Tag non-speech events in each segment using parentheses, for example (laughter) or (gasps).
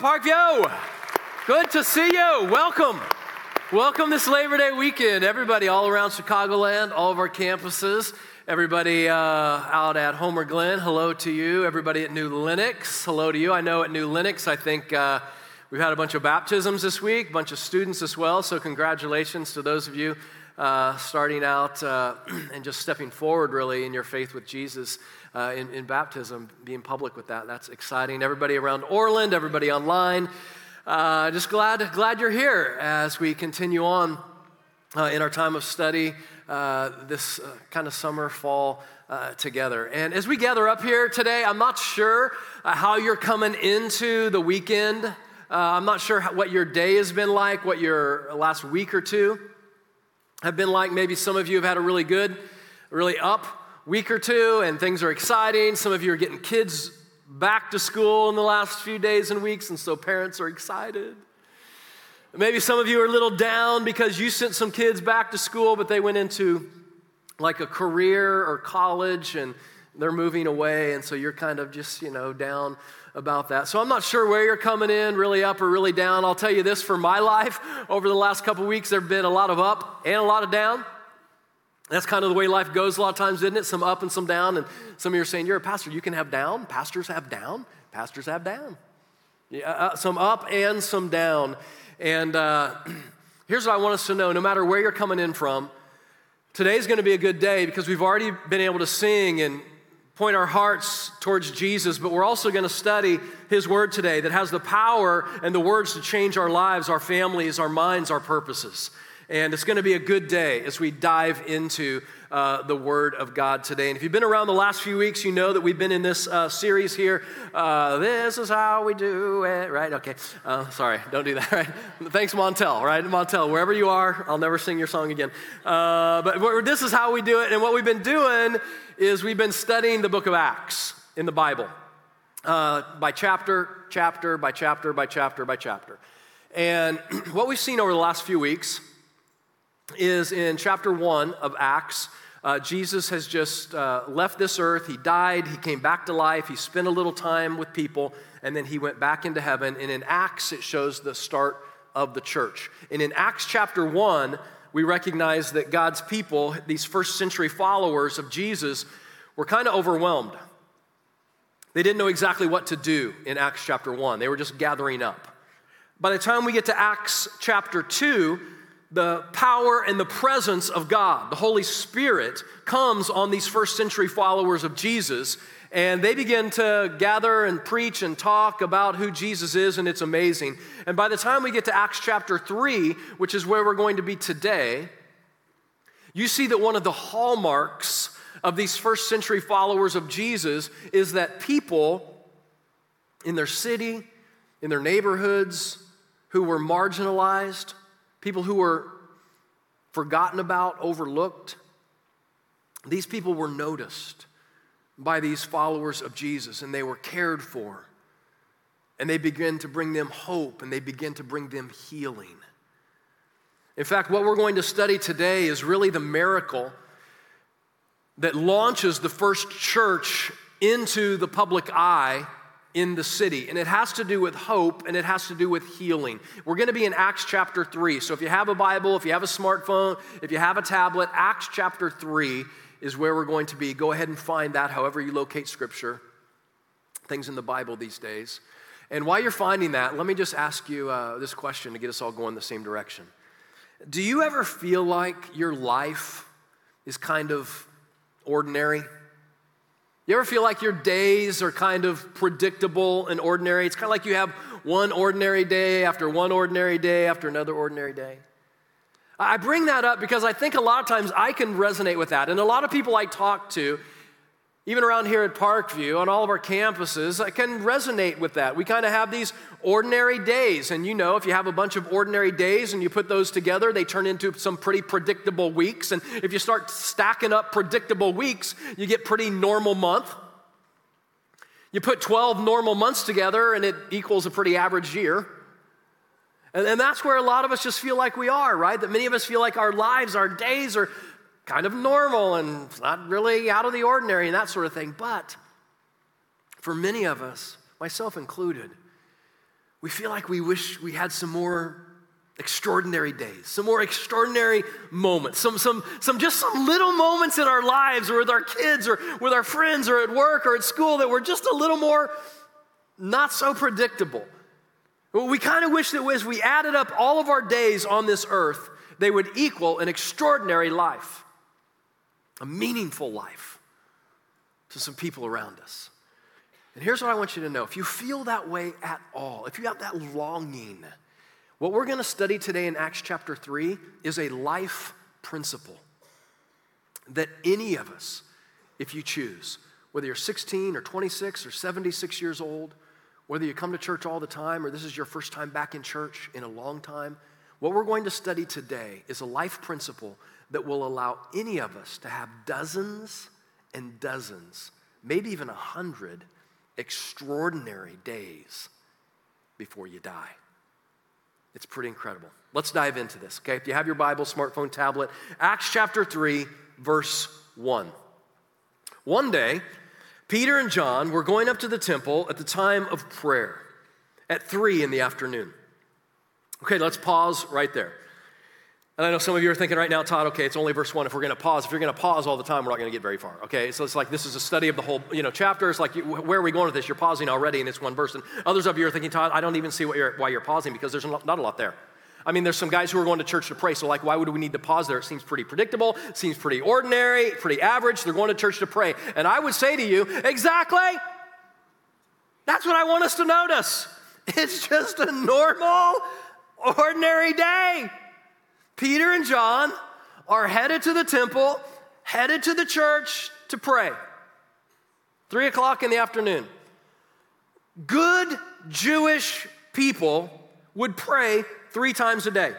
Parkview? Good to see you. Welcome. Welcome this Labor Day weekend, everybody all around Chicagoland, all of our campuses. Everybody uh, out at Homer Glen, hello to you. Everybody at New Lenox, hello to you. I know at New Lenox, I think uh, we've had a bunch of baptisms this week, a bunch of students as well. So congratulations to those of you uh, starting out uh, (clears throat) and just stepping forward really in your faith with Jesus uh, in, in, baptism, being public with that. That's exciting. Everybody around Orland, everybody online, uh, just glad, glad you're here as we continue on uh, in our time of study uh, this uh, kind of summer, fall uh, together. And as we gather up here today, I'm not sure how you're coming into the weekend. I'm not sure how, what your day has been like, what your last week or two have been like. Maybe some of you have had a really good, really up week or two, and things are exciting. Some of you are getting kids back to school in the last few days and weeks, and so parents are excited. Maybe some of you are a little down because you sent some kids back to school, but they went into like a career or college and they're moving away, and so you're kind of just, you know, down about that. So I'm not sure where you're coming in, really up or really down. I'll tell you this for my (laughs) life, over the last couple weeks, there have been a lot of up and a lot of down. That's kind of the way life goes a lot of times, isn't it? Some up and some down. And some of you are saying, You're a pastor, you can have down. Pastors have down. Pastors have down. Yeah, uh, some up and some down. And uh, (clears throat) here's what I want us to know no matter where you're coming in from, today's going to be a good day because we've already been able to sing and point our hearts towards Jesus, but we're also going to study His Word today that has the power and the words to change our lives, our families, our minds, our purposes. And it's going to be a good day as we dive into uh, the Word of God today. And if you've been around the last few weeks, you know that we've been in this uh, series here. Uh, this is how we do it, right? Okay. Uh, sorry, don't do that, (laughs) right? Thanks, Montell, right? Montell, wherever you are, I'll never sing your song again. Uh, but this is how we do it. And what we've been doing is we've been studying the book of Acts in the Bible uh, by chapter, chapter, by chapter, by chapter, by chapter. And (clears throat) what we've seen over the last few weeks is in chapter 1 of Acts. Uh, Jesus has just uh, left this earth. He died. He came back to life. He spent a little time with people, and then he went back into heaven. And in Acts, it shows the start of the church. And in Acts chapter 1, we recognize that God's people, these first century followers of Jesus, were kind of overwhelmed. They didn't know exactly what to do in Acts chapter 1. They were just gathering up. By the time we get to Acts chapter 2, the power and the presence of God, the Holy Spirit, comes on these first century followers of Jesus, and they begin to gather and preach and talk about who Jesus is, and it's amazing. And by the time we get to Acts chapter 3, which is where we're going to be today, you see that one of the hallmarks of these first century followers of Jesus is that people in their city, in their neighborhoods, who were marginalized, people who were forgotten about, overlooked. These people were noticed by these followers of Jesus and they were cared for. And they begin to bring them hope and they begin to bring them healing. In fact, what we're going to study today is really the miracle that launches the first church into the public eye in the city. And it has to do with hope and it has to do with healing. We're going to be in Acts chapter 3. So if you have a Bible, if you have a smartphone, if you have a tablet, Acts chapter 3 is where we're going to be. Go ahead and find that however you locate scripture, things in the Bible these days. And while you're finding that, let me just ask you uh, this question to get us all going the same direction. Do you ever feel like your life is kind of ordinary? You ever feel like your days are kind of predictable and ordinary? It's kind of like you have one ordinary day after one ordinary day after another ordinary day. I bring that up because I think a lot of times I can resonate with that. And a lot of people I talk to, even around here at Parkview, on all of our campuses, I can resonate with that. We kind of have these ordinary days. And you know, if you have a bunch of ordinary days and you put those together, they turn into some pretty predictable weeks. And if you start stacking up predictable weeks, you get pretty normal month. You put 12 normal months together and it equals a pretty average year. And, and that's where a lot of us just feel like we are, right? That many of us feel like our lives, our days are kind of normal and not really out of the ordinary and that sort of thing. But for many of us, myself included, we feel like we wish we had some more extraordinary days, some more extraordinary moments, some, some, some just some little moments in our lives or with our kids or with our friends or at work or at school that were just a little more not so predictable. We kind of wish that as we added up all of our days on this earth, they would equal an extraordinary life, a meaningful life to some people around us. And here's what I want you to know if you feel that way at all, if you have that longing, what we're going to study today in Acts chapter 3 is a life principle that any of us, if you choose, whether you're 16 or 26 or 76 years old, whether you come to church all the time or this is your first time back in church in a long time, what we're going to study today is a life principle that will allow any of us to have dozens and dozens, maybe even a hundred extraordinary days before you die. It's pretty incredible. Let's dive into this, okay? If you have your Bible, smartphone, tablet, Acts chapter 3, verse 1. One day, Peter and John were going up to the temple at the time of prayer at 3 in the afternoon. Okay, let's pause right there. And I know some of you are thinking right now, Todd, okay, it's only verse one. If we're going to pause, if you're going to pause all the time, we're not going to get very far. Okay, so it's like this is a study of the whole, you know, chapter. It's like where are we going with this? You're pausing already, and it's one verse. And others of you are thinking, Todd, I don't even see you're, why you're pausing because there's not a lot there. I mean, there's some guys who are going to church to pray. So, like, why would we need to pause there? It seems pretty predictable, seems pretty ordinary, pretty average. They're going to church to pray. And I would say to you, exactly. That's what I want us to notice. (laughs) It's just a normal, ordinary day. Peter and John are headed to the temple, headed to the church to pray. Three o'clock in the afternoon. Good Jewish people would pray three times a day.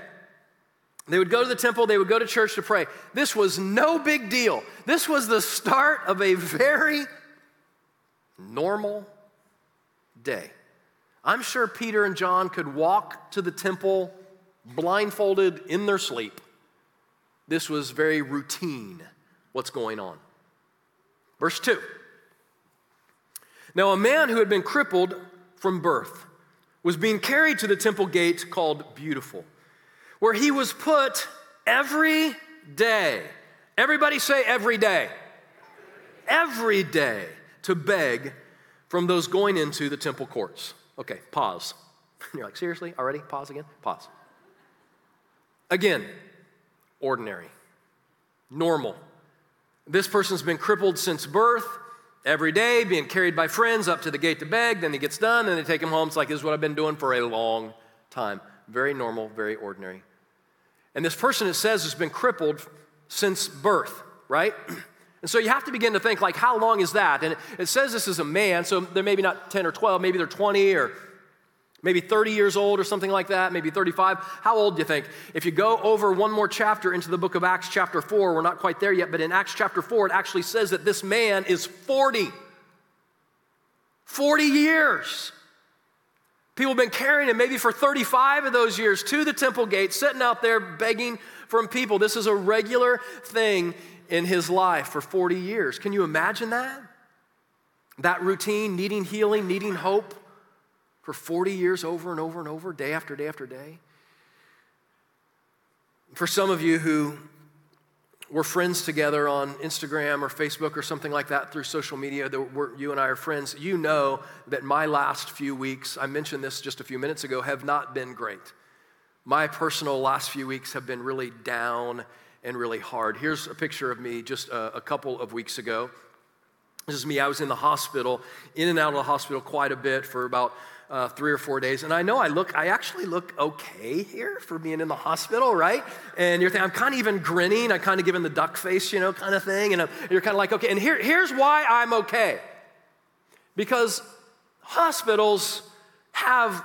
They would go to the temple, they would go to church to pray. This was no big deal. This was the start of a very normal day. I'm sure Peter and John could walk to the temple blindfolded in their sleep. This was very routine, what's going on. Verse 2. Now, a man who had been crippled from birth was being carried to the temple gate called Beautiful, where he was put every day. Everybody say every day. Every day to beg from those going into the temple courts. Okay, pause. (laughs) You're like, seriously? Already? Pause again? Pause. Again, ordinary, normal. This person's been crippled since birth, every day, being carried by friends up to the gate to beg. Then he gets done, and they take him home. It's like, this is what I've been doing for a long time. Very normal, very ordinary. And this person, it says, has been crippled since birth, right? (clears throat) And so you have to begin to think, like, how long is that? And it says this is a man, so they're maybe not 10 or 12, maybe they're 20 or maybe 30 years old or something like that, maybe 35. How old do you think? If you go over one more chapter into the book of Acts, chapter 4, we're not quite there yet, but in Acts chapter 4, it actually says that this man is 40. 40 years. People have been carrying him maybe for 35 of those years to the temple gate, sitting out there begging from people. This is a regular thing in his life for 40 years. Can you imagine that? That routine, needing healing, needing hope for 40 years over and over and over, day after day after day. For some of you who were friends together on Instagram or Facebook or something like that through social media, that you and I are friends, you know that my last few weeks, I mentioned this just a few minutes ago, have not been great. My personal last few weeks have been really down and really hard. Here's a picture of me just a, a couple of weeks ago. This is me. I was in the hospital, in and out of the hospital quite a bit for about uh, three or four days. And I know I look, I actually look okay here for being in the hospital, right? And you're thinking, I'm kind of even grinning. I'm kind of giving the duck face, you know, kind of thing. And, you're kind of like, okay. And here, here's why I'm okay. Because hospitals have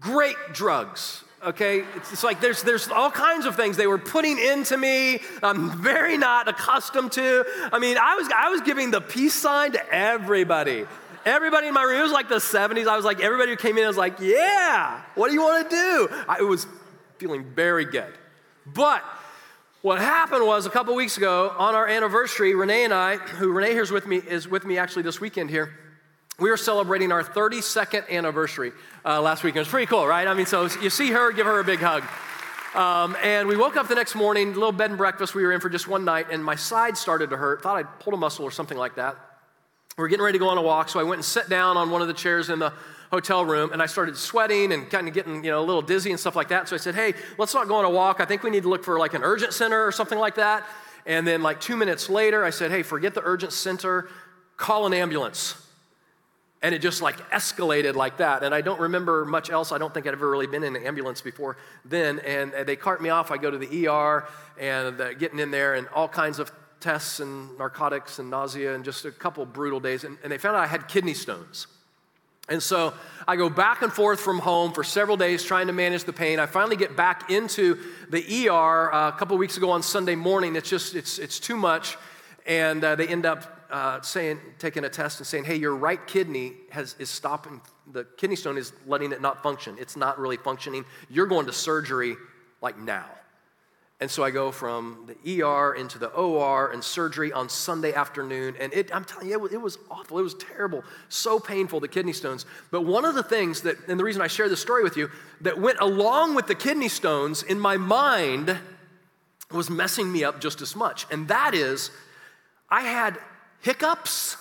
great drugs okay it's, it's, like there's, there's all kinds of things they were putting into me i'm very not accustomed to i mean i was i was giving the peace sign to everybody Everybody in my room, it was like the 70s. I was like, everybody who came in, was like, yeah, what do you want to do? I was feeling very good. But what happened was a couple weeks ago on our anniversary, Renee and I, who Renee here's with me, is with me actually this weekend here. we were celebrating our 32nd anniversary uh, last week. It was pretty cool, right? I mean, so you see her, give her a big hug. Um, and we woke up the next morning, little bed and breakfast we were in for just one night, and my side started to hurt. Thought I'd pulled a muscle or something like that. We were getting ready to go on a walk, so I went and sat down on one of the chairs in the hotel room, and I started sweating and kind of getting, you know, a little dizzy and stuff like that. So I said, "Hey, let's not go on a walk. I think we need to look for like an urgent center or something like that." And then, like two minutes later, I said, "Hey, forget the urgent center. Call an ambulance." And it just like escalated like that. And I don't remember much else. I don't think I'd ever really been in an ambulance before then. And they cart me off. I go to the ER and getting in there and all kinds of tests and narcotics and nausea and just a couple brutal days. And, and they found out I had kidney stones. And so I go back and forth from home for several days trying to manage the pain. I finally get back into the ER a couple weeks ago on Sunday morning. It's just, it's, it's too much. And uh, they end up uh, saying, taking a test and saying, hey, your right kidney has, is stopping, the kidney stone is letting it not function. It's not really functioning. You're going to surgery like now. And so I go from the ER into the OR and surgery on Sunday afternoon. And it, I'm telling you, it, it was awful. It was terrible. So painful, the kidney stones. But one of the things that, and the reason I share this story with you, that went along with the kidney stones in my mind was messing me up just as much. And that is, I had hiccups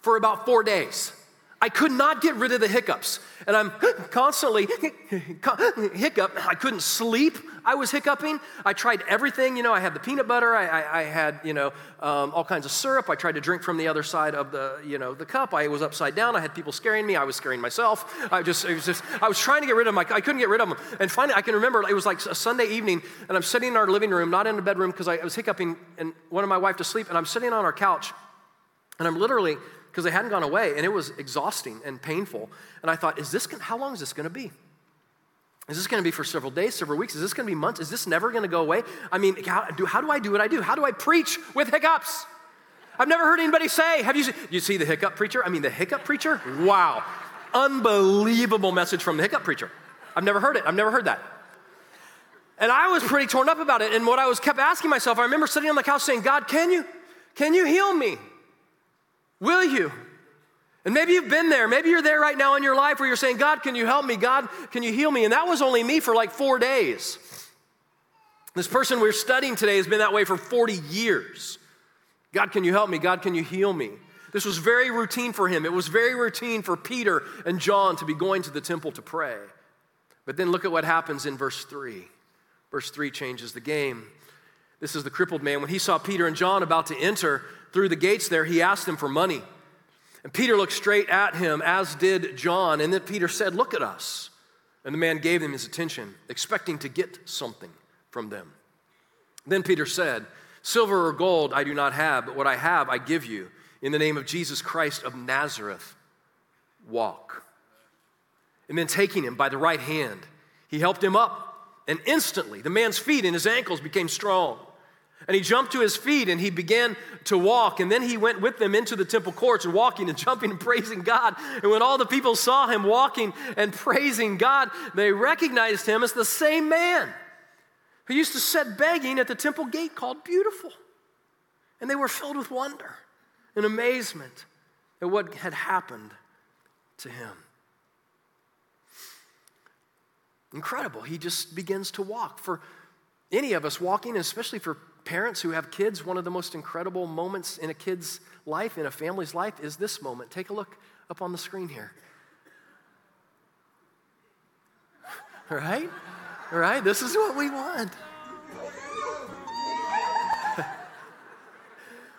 for about four days. I could not get rid of the hiccups. And I'm (gasps) constantly (laughs) hiccup. I couldn't sleep. I was hiccuping. I tried everything. You know, I had the peanut butter. I, I, I had, you know, um, all kinds of syrup. I tried to drink from the other side of the, you know, the cup. I was upside down. I had people scaring me. I was scaring myself. I just, was just, I was trying to get rid of them. I, I couldn't get rid of them. And finally, I can remember it was like a Sunday evening, and I'm sitting in our living room, not in a bedroom, because I, I was hiccuping and wanted my wife to sleep. And I'm sitting on our couch and I'm literally, because they hadn't gone away, and it was exhausting and painful. And I thought, is this, how long is this going to be? Is this going to be for several days, several weeks? Is this going to be months? Is this never going to go away? I mean, how do, how do I do what I do? How do I preach with hiccups? I've never heard anybody say, have you seen, you see the hiccup preacher? I mean, the hiccup preacher? Wow. Unbelievable message from the hiccup preacher. I've never heard it. I've never heard that. And I was pretty torn up about it. And what I was kept asking myself, I remember sitting on the couch saying, God, can you, can you heal me? Will you? And maybe you've been there. Maybe you're there right now in your life where you're saying, God, can you help me? God, can you heal me? And that was only me for like four days. This person we're studying today has been that way for 40 years. God, can you help me? God, can you heal me? This was very routine for him. It was very routine for Peter and John to be going to the temple to pray. But then look at what happens in verse 3. Verse 3 changes the game. This is the crippled man. When he saw Peter and John about to enter, through the gates there, he asked them for money. And Peter looked straight at him, as did John. And then Peter said, Look at us. And the man gave them his attention, expecting to get something from them. Then Peter said, Silver or gold I do not have, but what I have I give you. In the name of Jesus Christ of Nazareth, walk. And then taking him by the right hand, he helped him up. And instantly, the man's feet and his ankles became strong. And he jumped to his feet and he began to walk. And then he went with them into the temple courts and walking and (laughs) jumping and praising God. And when all the people saw him walking and praising God, they recognized him as the same man who used to sit begging at the temple gate called Beautiful. And they were filled with wonder and amazement at what had happened to him. Incredible. He just begins to walk. For any of us walking, especially for parents who have kids, one of the most incredible moments in a kid's life, in a family's life, is this moment. Take a look up on the screen here. (laughs) Right? Right? This is what we want. (laughs)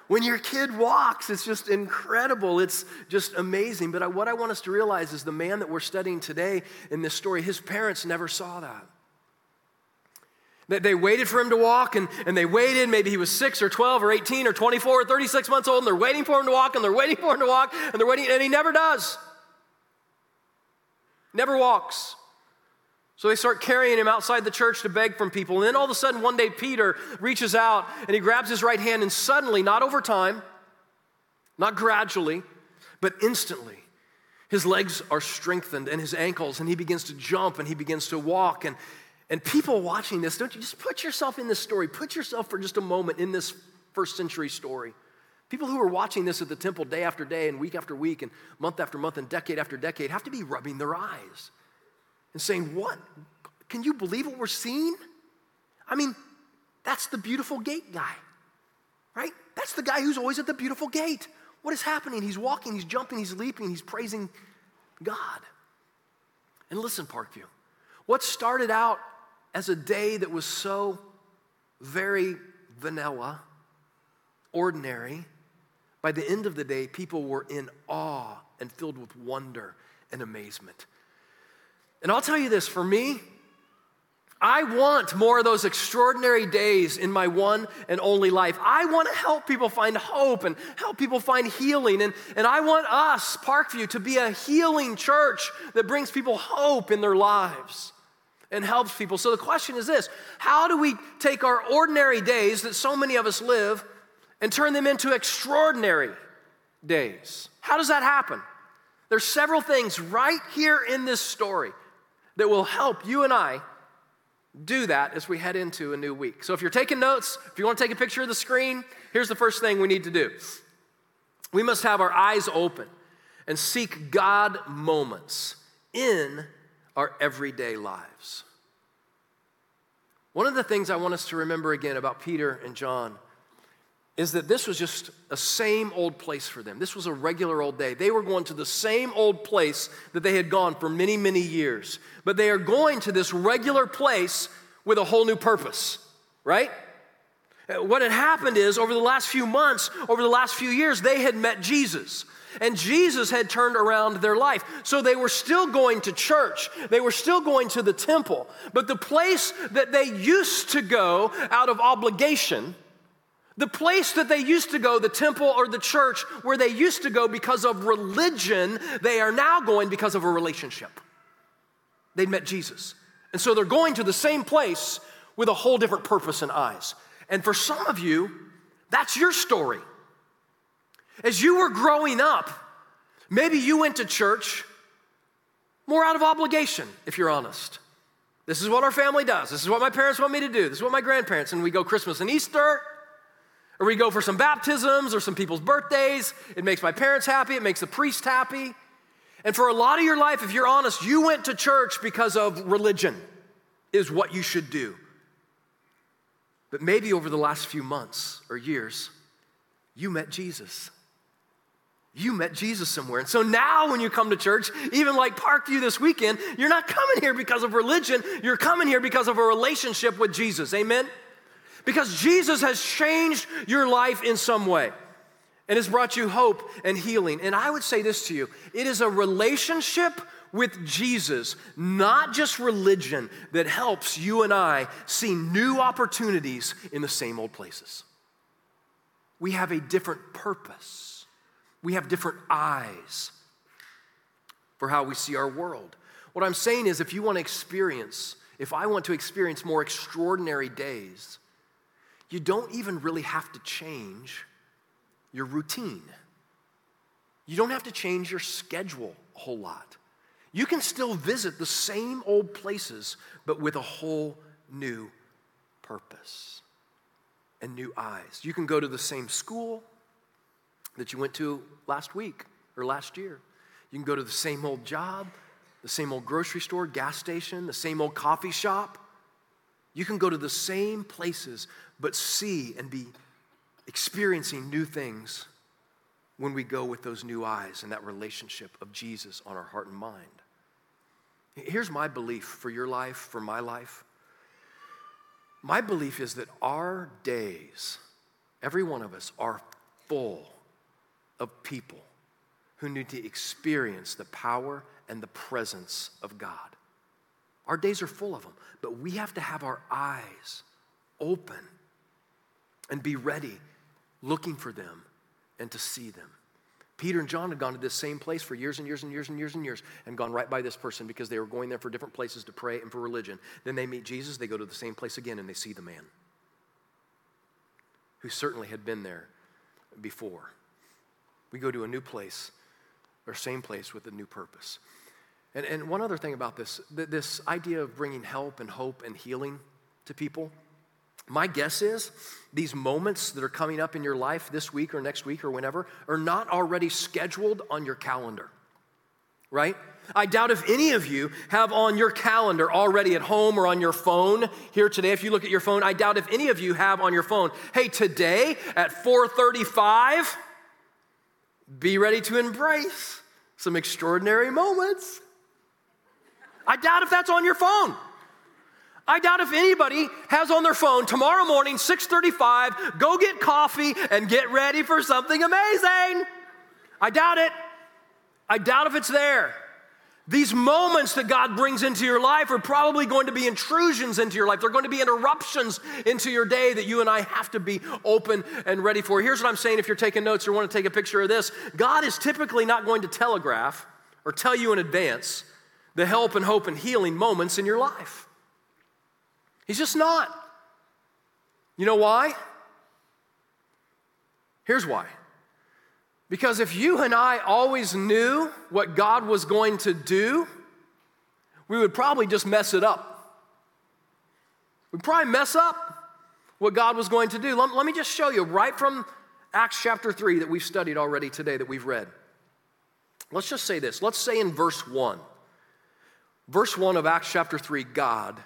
when your kid walks, it's just incredible. It's just amazing. But what I want us to realize is the man that we're studying today in this story, his parents never saw that. They waited for him to walk and, and they waited. Maybe he was six or 12 or 18 or 24 or 36 months old and they're waiting for him to walk and they're waiting for him to walk and they're waiting and he never does. Never walks. So they start carrying him outside the church to beg from people. And then all of a sudden, one day, Peter reaches out and he grabs his right hand, and suddenly, not over time, not gradually, but instantly, his legs are strengthened and his ankles, and he begins to jump and he begins to walk. And, and people watching this, don't you just put yourself in this story? Put yourself for just a moment in this first century story. People who are watching this at the temple day after day and week after week and month after month and decade after decade have to be rubbing their eyes and saying, What? Can you believe what we're seeing? I mean, that's the beautiful gate guy, right? That's the guy who's always at the beautiful gate. What is happening? He's walking, he's jumping, he's leaping, he's praising God. And listen, Parkview, what started out as a day that was so very vanilla, ordinary, by the end of the day, people were in awe and filled with wonder and amazement. And I'll tell you this for me, I want more of those extraordinary days in my one and only life. I want to help people find hope and help people find healing. And, and I want us, Parkview, to be a healing church that brings people hope in their lives and helps people. So the question is this How do we take our ordinary days that so many of us live and turn them into extraordinary days? How does that happen? There's several things right here in this story that will help you and I do that as we head into a new week. So if you're taking notes, if you want to take a picture of the screen, here's the first thing we need to do. We must have our eyes open and seek God moments in our everyday lives. One of the things I want us to remember again about Peter and John is that this was just a same old place for them. This was a regular old day. They were going to the same old place that they had gone for many, many years. But they are going to this regular place with a whole new purpose, right? What had happened is over the last few months, over the last few years, they had met Jesus. And Jesus had turned around their life. So they were still going to church. They were still going to the temple. But the place that they used to go out of obligation, the place that they used to go, the temple or the church, where they used to go because of religion, they are now going because of a relationship. They'd met Jesus. And so they're going to the same place with a whole different purpose and eyes. And for some of you, that's your story. As you were growing up, maybe you went to church more out of obligation, if you're honest. This is what our family does. This is what my parents want me to do. This is what my grandparents, and we go Christmas and Easter, or we go for some baptisms or some people's birthdays. It makes my parents happy, it makes the priest happy. And for a lot of your life, if you're honest, you went to church because of religion, is what you should do. But maybe over the last few months or years, you met Jesus. You met Jesus somewhere. And so now, when you come to church, even like Parkview this weekend, you're not coming here because of religion. You're coming here because of a relationship with Jesus. Amen? Because Jesus has changed your life in some way and has brought you hope and healing. And I would say this to you it is a relationship with Jesus, not just religion, that helps you and I see new opportunities in the same old places. We have a different purpose, we have different eyes for how we see our world. What I'm saying is, if you want to experience, if I want to experience more extraordinary days, you don't even really have to change your routine. You don't have to change your schedule a whole lot. You can still visit the same old places, but with a whole new purpose and new eyes. You can go to the same school that you went to last week or last year. You can go to the same old job, the same old grocery store, gas station, the same old coffee shop. You can go to the same places, but see and be experiencing new things when we go with those new eyes and that relationship of Jesus on our heart and mind. Here's my belief for your life, for my life. My belief is that our days, every one of us, are full of people who need to experience the power and the presence of God. Our days are full of them, but we have to have our eyes open and be ready looking for them and to see them. Peter and John had gone to this same place for years and years and years and years and years and gone right by this person because they were going there for different places to pray and for religion. Then they meet Jesus, they go to the same place again and they see the man who certainly had been there before. We go to a new place or same place with a new purpose. And, and one other thing about this this idea of bringing help and hope and healing to people My guess is these moments that are coming up in your life this week or next week or whenever are not already scheduled on your calendar, right? I doubt if any of you have on your calendar already at home or on your phone here today. If you look at your phone, I doubt if any of you have on your phone, hey, today at 435, be ready to embrace some extraordinary moments. I doubt if that's on your phone. I doubt if anybody has on their phone tomorrow morning, 6:35, go get coffee and get ready for something amazing. I doubt it. I doubt if it's there. These moments that God brings into your life are probably going to be intrusions into your life. They're going to be interruptions into your day that you and I have to be open and ready for. Here's what I'm saying if you're taking notes or want to take a picture of this God is typically not going to telegraph or tell you in advance the help and hope and healing moments in your life. He's just not. You know why? Here's why. Because if you and I always knew what God was going to do, we would probably just mess it up. We'd probably mess up what God was going to do. Let, let me just show you right from Acts chapter 3 that we've studied already today, that we've read. Let's just say this. Let's say in verse 1. Verse 1 of Acts chapter 3, God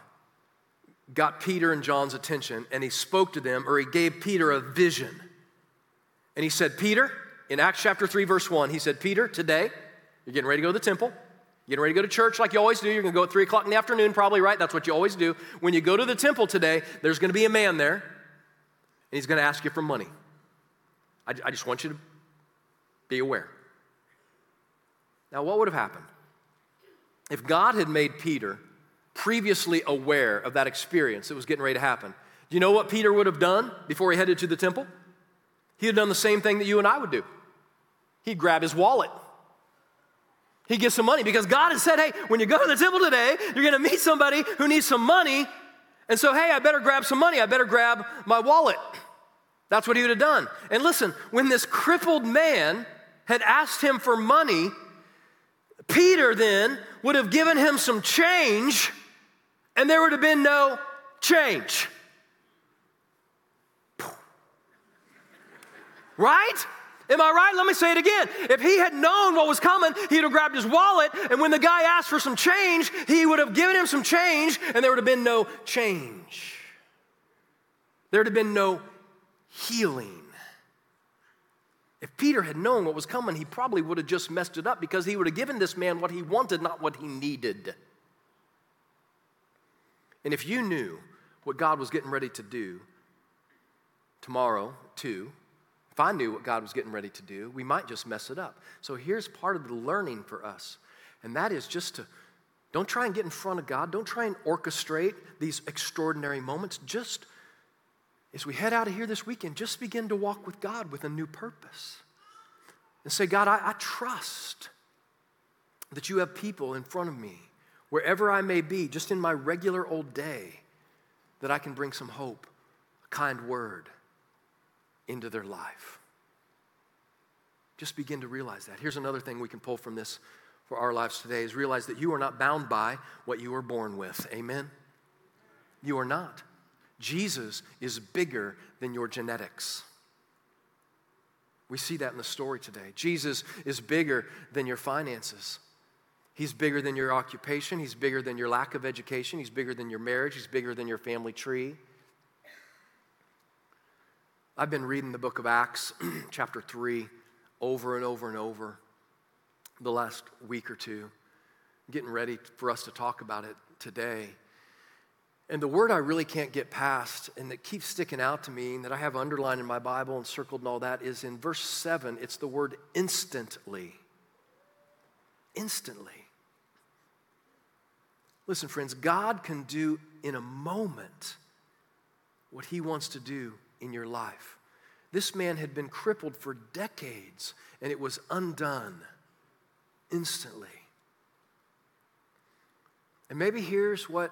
got Peter and John's attention and he spoke to them, or he gave Peter a vision. And he said, Peter, in Acts chapter 3, verse 1, he said, Peter, today, you're getting ready to go to the temple. You're getting ready to go to church like you always do. You're going to go at 3 o'clock in the afternoon, probably, right? That's what you always do. When you go to the temple today, there's going to be a man there, and he's going to ask you for money. I, I just want you to be aware. Now, what would have happened? If God had made Peter previously aware of that experience that was getting ready to happen. Do you know what Peter would have done before he headed to the temple? He had done the same thing that you and I would do. He'd grab his wallet. He'd get some money because God has said, hey, when you go to the temple today, you're going to meet somebody who needs some money. And so, hey, I better grab some money. I better grab my wallet. That's what he would have done. And listen, when this crippled man had asked him for money, Peter then would have given him some change and there would have been no change. Right? Am I right? Let me say it again. If he had known what was coming, he'd have grabbed his wallet, and when the guy asked for some change, he would have given him some change, and there would have been no change. There would have been no healing. If Peter had known what was coming, he probably would have just messed it up because he would have given this man what he wanted, not what he needed. And if you knew what God was getting ready to do tomorrow, too, if I knew what God was getting ready to do, we might just mess it up. So here's part of the learning for us, and that is just to don't try and get in front of God, don't try and orchestrate these extraordinary moments. Just as we head out of here this weekend, just begin to walk with God with a new purpose. And say, God, I, I trust that you have people in front of me wherever I may be, just in my regular old day, that I can bring some hope, a kind word into their life. Just begin to realize that. Here's another thing we can pull from this for our lives today is realize that you are not bound by what you were born with. Amen? You are not. Jesus is bigger than your genetics. We see that in the story today. Jesus is bigger than your finances. He's bigger than your occupation. He's bigger than your lack of education. He's bigger than your marriage. He's bigger than your family tree. I've been reading the book of Acts, (clears throat) chapter 3, over and over and over the last week or two, getting ready for us to talk about it today. And the word I really can't get past and that keeps sticking out to me and that I have underlined in my Bible and circled and all that is in verse 7, it's the word instantly. Instantly. Listen, friends, God can do in a moment what He wants to do in your life. This man had been crippled for decades, and it was undone instantly. And maybe here's what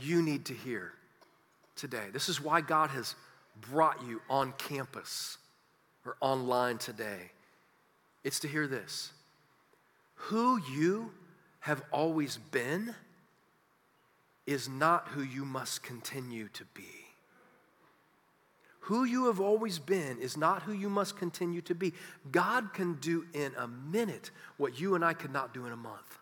you need to hear today. This is why God has brought you on campus or online today. It's to hear this who you have always been is not who you must continue to be. Who you have always been is not who you must continue to be. God can do in a minute what you and I could not do in a month.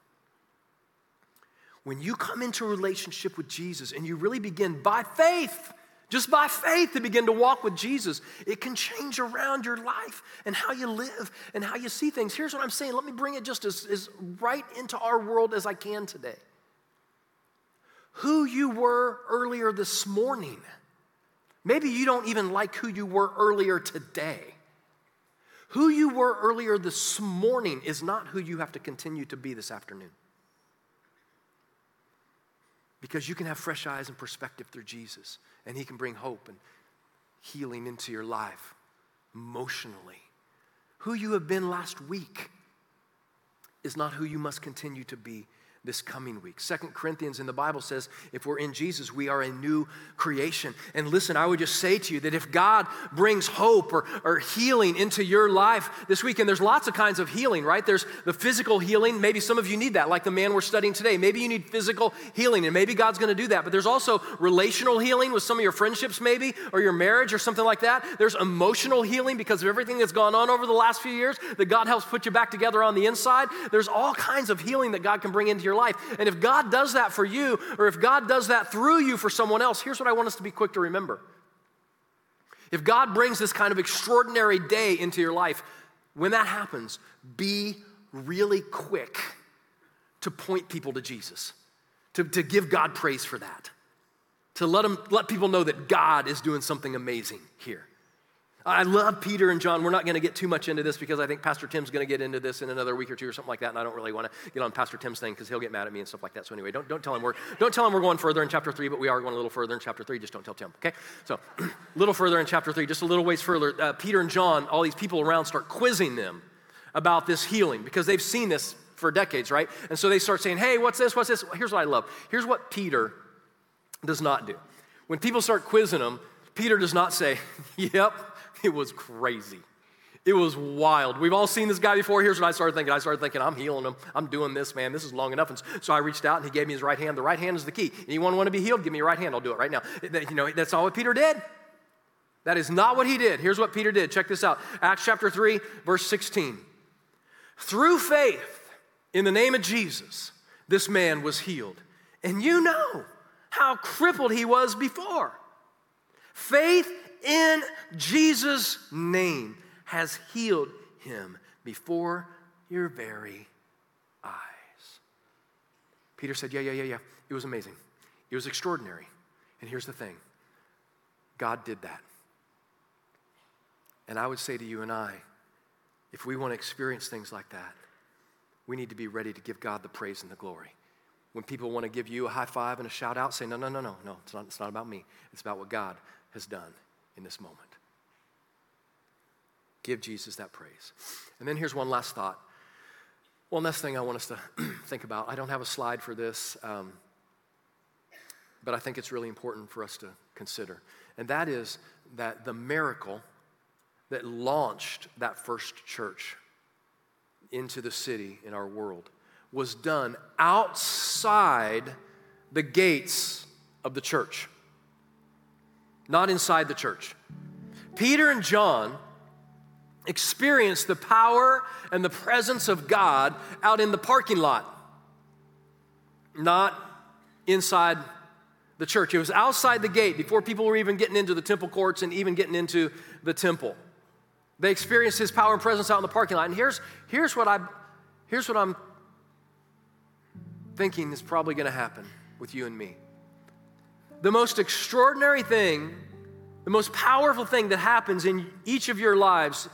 When you come into a relationship with Jesus and you really begin by faith, just by faith to begin to walk with Jesus, it can change around your life and how you live and how you see things. Here's what I'm saying. Let me bring it just as, as right into our world as I can today. Who you were earlier this morning Maybe you don't even like who you were earlier today. Who you were earlier this morning is not who you have to continue to be this afternoon. Because you can have fresh eyes and perspective through Jesus, and He can bring hope and healing into your life emotionally. Who you have been last week is not who you must continue to be this coming week. Second Corinthians in the Bible says if we're in Jesus, we are a new creation. And listen, I would just say to you that if God brings hope or, or healing into your life this week, and there's lots of kinds of healing, right? There's the physical healing. Maybe some of you need that, like the man we're studying today. Maybe you need physical healing, and maybe God's gonna do that. But there's also relational healing with some of your friendships, maybe, or your marriage or something like that. There's emotional healing because of everything that's gone on over the last few years that God helps put you back together on the inside. There's all kinds of healing that God can bring into your your life. And if God does that for you, or if God does that through you for someone else, here's what I want us to be quick to remember. If God brings this kind of extraordinary day into your life, when that happens, be really quick to point people to Jesus, to, to give God praise for that, to let, them, let people know that God is doing something amazing here. I love Peter and John. We're not going to get too much into this because I think Pastor Tim's going to get into this in another week or two or something like that, and I don't really want to get on Pastor Tim's thing because he'll get mad at me and stuff like that. So anyway, don't, don't tell him we're don't tell him we're going further in chapter three, but we are going a little further in chapter three. Just don't tell Tim, okay? So a (clears throat) little further in chapter three, just a little ways further. Uh, Peter and John, all these people around, start quizzing them about this healing because they've seen this for decades, right? And so they start saying, "Hey, what's this? What's this?" Here's what I love. Here's what Peter does not do. When people start quizzing him, Peter does not say, (laughs) "Yep." It was crazy. It was wild. We've all seen this guy before. Here's what I started thinking. I started thinking, I'm healing him. I'm doing this, man. This is long enough. And so I reached out and he gave me his right hand. The right hand is the key. Anyone want to be healed? Give me your right hand. I'll do it right now. You know, that's all what Peter did. That is not what he did. Here's what Peter did. Check this out Acts chapter 3, verse 16. Through faith in the name of Jesus, this man was healed. And you know how crippled he was before. Faith in Jesus' name has healed him before your very eyes. Peter said, Yeah, yeah, yeah, yeah. It was amazing. It was extraordinary. And here's the thing God did that. And I would say to you and I, if we want to experience things like that, we need to be ready to give God the praise and the glory. When people want to give you a high five and a shout out, say, No, no, no, no, no, it's not, it's not about me. It's about what God has done in this moment. Give Jesus that praise. And then here's one last thought. One last thing I want us to (clears throat) think about. I don't have a slide for this, um, but I think it's really important for us to consider. And that is that the miracle that launched that first church into the city in our world was done outside the gates of the church not inside the church. Peter and John experienced the power and the presence of God out in the parking lot, not inside the church. It was outside the gate before people were even getting into the temple courts and even getting into the temple. They experienced his power and presence out in the parking lot. And here's, here's, what, I, here's what I'm thinking is probably going to happen with you and me the most extraordinary thing, the most powerful thing that happens in each of your lives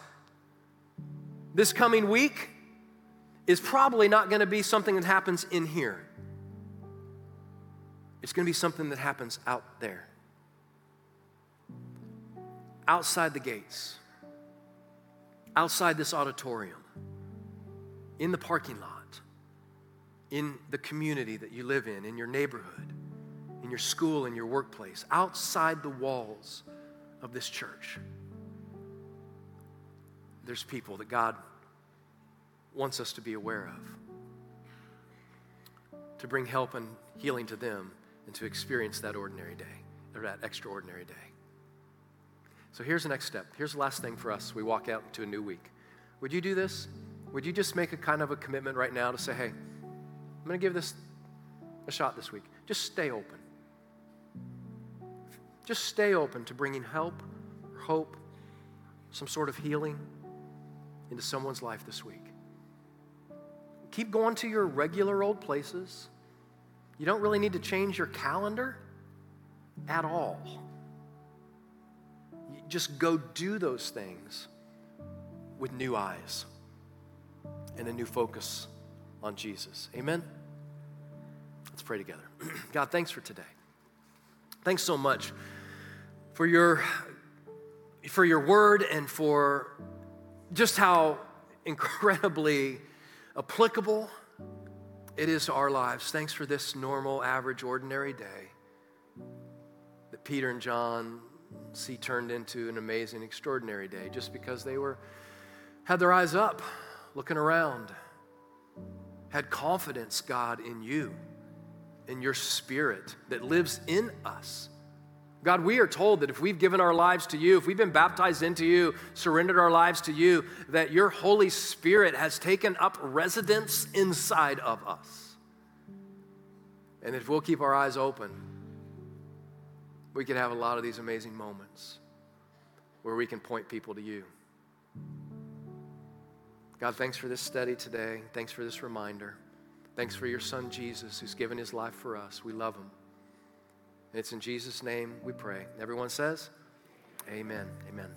this coming week is probably not going to be something that happens in here. It's going to be something that happens out there, outside the gates, outside this auditorium, in the parking lot, in the community that you live in, in your neighborhood in your school, in your workplace, outside the walls of this church. There's people that God wants us to be aware of, to bring help and healing to them, and to experience that ordinary day, or that extraordinary day. So here's the next step. Here's the last thing for us. We walk out into a new week. Would you do this? Would you just make a kind of a commitment right now to say, hey, I'm going to give this a shot this week? Just stay open. Just stay open to bringing help, hope, some sort of healing into someone's life this week. Keep going to your regular old places. You don't really need to change your calendar at all. You just go do those things with new eyes and a new focus on Jesus. Amen? Let's pray together. (clears throat) God, thanks for today. Thanks so much for your, for your word and for just how incredibly applicable it is to our lives. Thanks for this normal, average, ordinary day that Peter and John see turned into an amazing, extraordinary day just because they were had their eyes up, looking around, had confidence, God, in you, in your spirit that lives in us. God, we are told that if we've given our lives to you, if we've been baptized into you, surrendered our lives to you, that your Holy Spirit has taken up residence inside of us. And if we'll keep our eyes open, we can have a lot of these amazing moments where we can point people to you. God, thanks for this study today. Thanks for this reminder. Thanks for your son, Jesus, who's given his life for us. We love him. It's in Jesus' name we pray. Everyone says, Amen. Amen.